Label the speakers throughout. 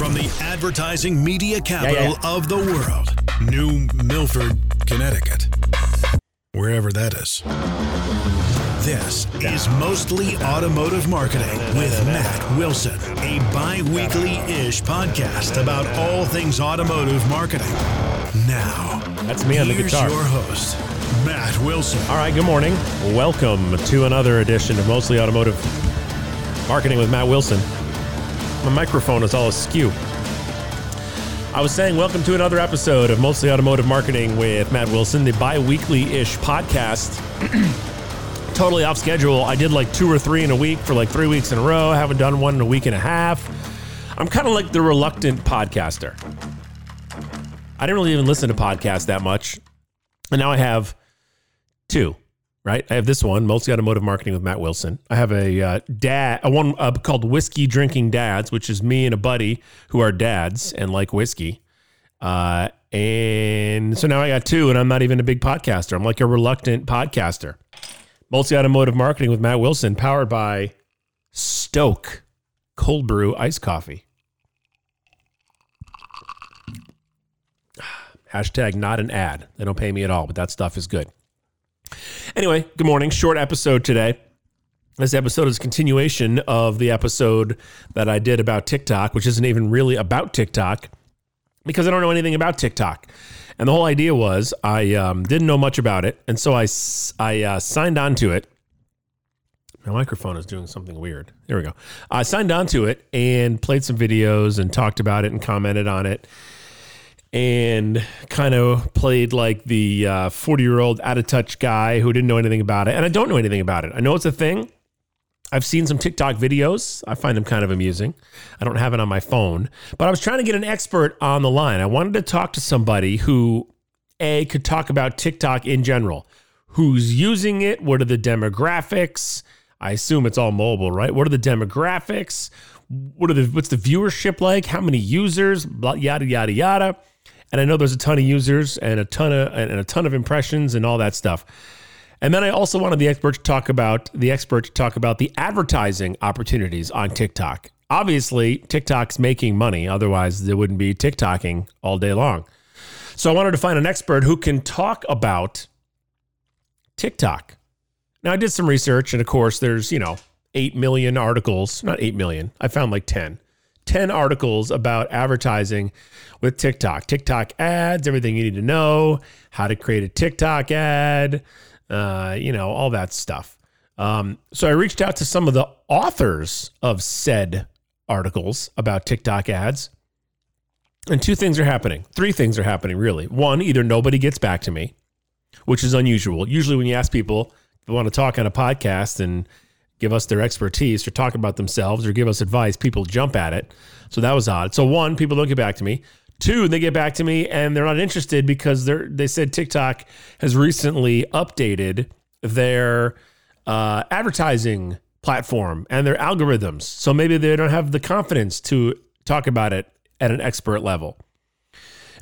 Speaker 1: From the advertising media capital
Speaker 2: yeah.
Speaker 1: of the world, New Milford, Connecticut. Wherever that is. This is Mostly Automotive Marketing with Matt Wilson, a bi weekly ish podcast about all things automotive marketing. Now,
Speaker 2: That's me on the guitar.
Speaker 1: your host, Matt Wilson.
Speaker 2: All right, good morning. Welcome to another edition of Mostly Automotive Marketing with Matt Wilson. My microphone is all askew. I was saying, welcome to another episode of Mostly Automotive Marketing with Matt Wilson, the bi weekly ish podcast. totally off schedule. I did like two or three in a week for like three weeks in a row. I haven't done one in a week and a half. I'm kind of like the reluctant podcaster. I didn't really even listen to podcasts that much. And now I have two, right? I have this one, Mostly automotive marketing with Matt Wilson. I have a uh, dad, a one uh, called Whiskey Drinking Dads, which is me and a buddy who are dads and like whiskey. Uh, and so now I got two, and I'm not even a big podcaster. I'm like a reluctant podcaster. Mostly automotive marketing with Matt Wilson, powered by Stok Cold Brew Iced Coffee. Hashtag not an ad. They don't pay me at all, but that stuff is good. Anyway, good morning. Short episode today. This episode is a continuation of the episode that I did about TikTok, which isn't even really about TikTok because I don't know anything about TikTok. And the whole idea was I um, didn't know much about it. And so I uh, signed on to it. My microphone is doing something weird. There we go. I signed on to it and played some videos and talked about it and commented on it and kind of played like the uh, 40 year old out of touch guy who didn't know anything about it. And I don't know anything about it. I know it's a thing. I've seen some TikTok videos. I find them kind of amusing. I don't have it on my phone, but I was trying to get an expert on the line. I wanted to talk to somebody who, A, could talk about TikTok in general. Who's using it? What are the demographics? I assume it's all mobile, right? What are the demographics? What are the what's the viewership like? How many users? Blah, yada yada yada. And I know there's a ton of users and a ton of and a ton of impressions and all that stuff. And then I also wanted the expert to talk about the expert to talk about the advertising opportunities on TikTok. Obviously, TikTok's making money, otherwise they wouldn't be TikToking all day long. So I wanted to find an expert who can talk about TikTok. Now I did some research and of course there's, you know, 8 million articles, not 8 million. I found like 10. 10 articles about advertising with TikTok. TikTok ads, everything you need to know, how to create a TikTok ad, uh, you know, all that stuff. Um, so I reached out to some of the authors of said articles about TikTok ads. And two things are happening. Three things are happening, really. One, either nobody gets back to me, which is unusual. Usually, when you ask people they want to talk on a podcast and give us their expertise or talk about themselves or give us advice, people jump at it. So that was odd. So one, people don't get back to me. Two, they get back to me and they're not interested because they're they said TikTok has recently updated their uh, advertising platform and their algorithms. So maybe they don't have the confidence to talk about it at an expert level.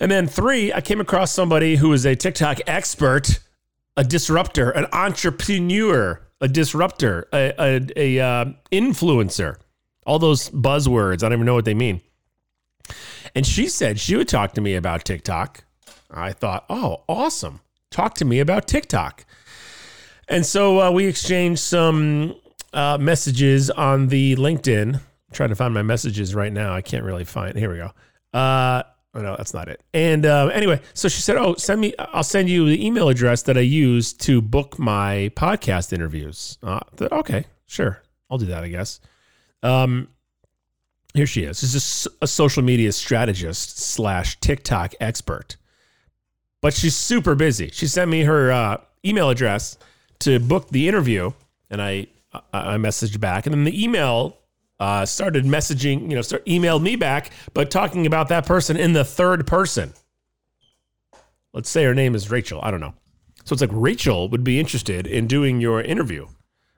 Speaker 2: And then three, I came across somebody who is a TikTok expert, a disruptor, an entrepreneur, a disruptor, a, a, a uh, influencer. All those buzzwords, I don't even know what they mean. And she said she would talk to me about TikTok. I thought, oh, awesome. Talk to me about TikTok. And so uh, we exchanged some uh, messages on the LinkedIn. I'm trying to find my messages right now. I can't really find. Here we go. Uh, oh no, that's not it. And uh, anyway, so she said, "Oh, send me. I'll send you the email address that I use to book my podcast interviews." Uh, thought, okay, sure, I'll do that. I guess. Um, here she is. She's a social media strategist slash TikTok expert, but she's super busy. She sent me her uh, email address to book the interview, and I I messaged back, and then the email uh, started messaging, you know, start emailed me back, but talking about that person in the third person. Let's say her name is Rachel. I don't know. So it's like Rachel would be interested in doing your interview.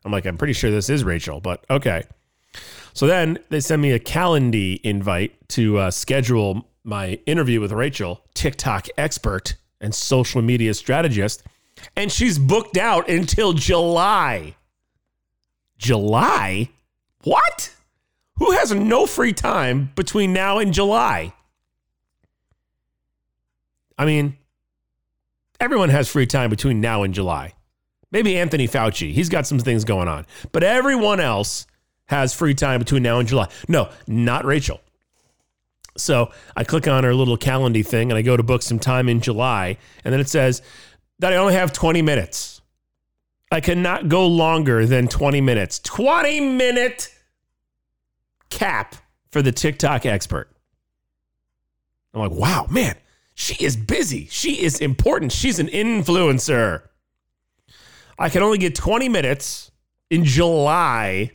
Speaker 2: I'm like, I'm pretty sure this is Rachel, but okay. So then they send me a Calendly invite to uh, schedule my interview with Rachel, TikTok expert and social media strategist, and she's booked out until July. July? What? Has no free time between now and July? I mean, everyone has free time between now and July. Maybe Anthony Fauci, he's got some things going on, but everyone else has free time between now and July. No, not Rachel. So I click on her little calendar thing and I go to book some time in July, and then it says that I only have 20 minutes. I cannot go longer than 20 minutes. 20 minute cap for the TikTok expert. I'm like, wow, man, she is busy. She is important. She's an influencer. I can only get 20 minutes in July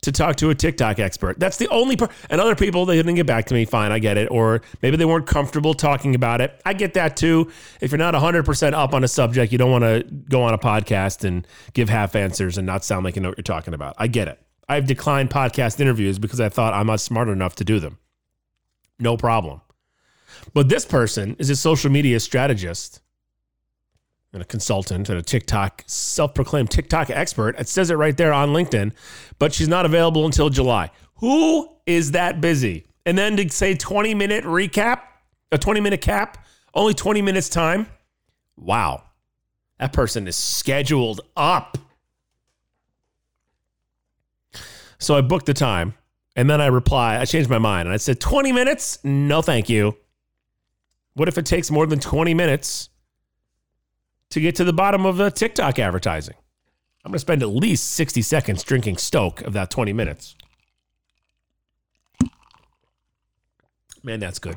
Speaker 2: to talk to a TikTok expert. That's the only part. And other people, they didn't get back to me. Fine, I get it. Or maybe they weren't comfortable talking about it. I get that too. If you're not 100% up on a subject, you don't want to go on a podcast and give half answers and not sound like you know what you're talking about. I get it. I've declined podcast interviews because I thought I'm not smart enough to do them. No problem. But this person is a social media strategist and a consultant and a TikTok self proclaimed TikTok expert. It says it right there on LinkedIn, but she's not available until July. Who is that busy? And then to say 20 minute recap, a 20 minute cap, only 20 minutes time. Wow. That person is scheduled up. So I booked the time and then I reply, I changed my mind and I said, 20 minutes? No, thank you. What if it takes more than 20 minutes to get to the bottom of the TikTok advertising? I'm going to spend at least 60 seconds drinking Stok of that 20 minutes. Man, that's good.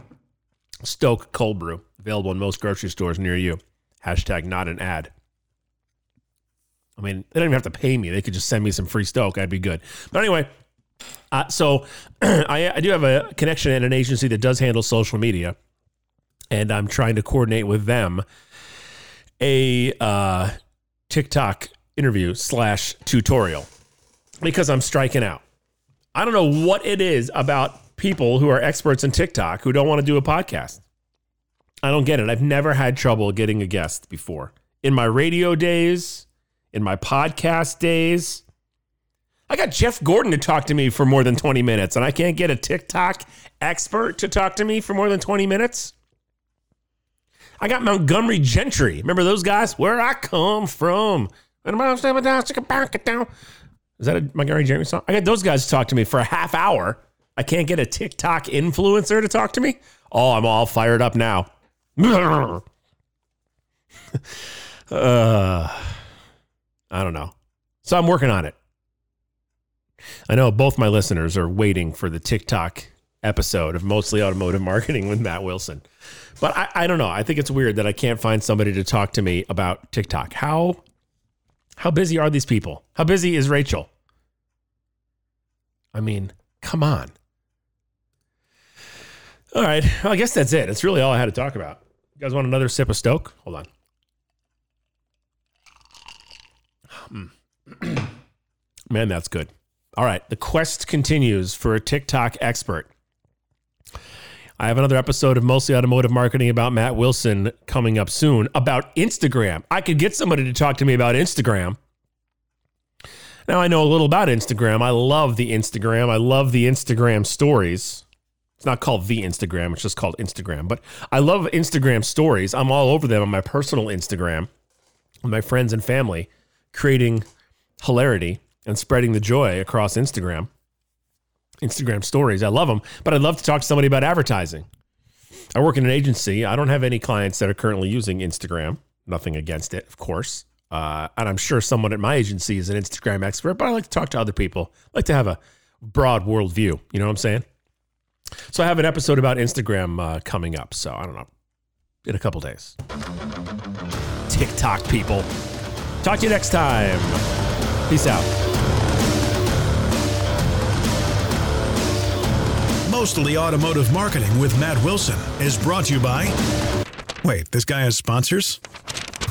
Speaker 2: Stok cold brew, available in most grocery stores near you. Hashtag not an ad. I mean, they don't even have to pay me. They could just send me some free Stok. I'd be good. But anyway, uh, so I, I do have a connection at an agency that does handle social media, and I'm trying to coordinate with them a uh, TikTok interview slash tutorial because I'm striking out. I don't know what it is about people who are experts in TikTok who don't want to do a podcast. I don't get it. I've never had trouble getting a guest before. In my radio days, in my podcast days, I got Jeff Gordon to talk to me for more than 20 minutes, and I can't get a TikTok expert to talk to me for more than 20 minutes. I got Montgomery Gentry. Remember those guys? Where I come from. Is that a Montgomery Gentry song? I got those guys to talk to me for a half hour. I can't get a TikTok influencer to talk to me. Oh, I'm all fired up now. uh, I don't know. So I'm working on it. I know both my listeners are waiting for the TikTok episode of Mostly Automotive Marketing with Matt Wilson. But I, I don't know. I think it's weird that I can't find somebody to talk to me about TikTok. How how busy are these people? How busy is Rachel? I mean, come on. All right. Well, I guess that's it. That's really all I had to talk about. You guys want another sip of Stok? Hold on. Mm. Man, that's good. All right. The quest continues for a TikTok expert. I have another episode of Mostly Automotive Marketing about Matt Wilson coming up soon about Instagram. I could get somebody to talk to me about Instagram. Now I know a little about Instagram. I love the Instagram. I love the Instagram stories. It's not called the Instagram, it's just called Instagram. But I love Instagram stories. I'm all over them on my personal Instagram with my friends and family, creating hilarity and spreading the joy across Instagram. Instagram stories. I love them, but I'd love to talk to somebody about advertising. I work in an agency. I don't have any clients that are currently using Instagram. Nothing against it, of course. Uh, and I'm sure someone at my agency is an Instagram expert, but I like to talk to other people. I like to have a broad world view. You know what I'm saying? So I have an episode about Instagram uh, coming up. So I don't know, in a couple days. TikTok people. Talk to you next time. Peace out.
Speaker 1: Mostly Automotive Marketing with Matt Wilson is brought to you by. Wait, this guy has sponsors?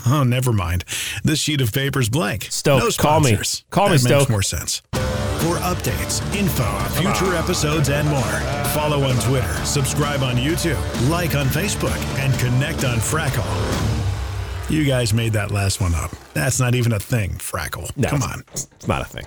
Speaker 1: Oh, never mind. This sheet of paper's blank.
Speaker 2: Stok,
Speaker 1: no
Speaker 2: call me. Call me,
Speaker 1: that makes more sense. For updates, info, future episodes, and more, follow on Twitter, subscribe on YouTube, like on Facebook, and connect on Frackle. You guys made that last one up. That's not even a thing, Frackle.
Speaker 2: No,
Speaker 1: Come on.
Speaker 2: It's not a thing.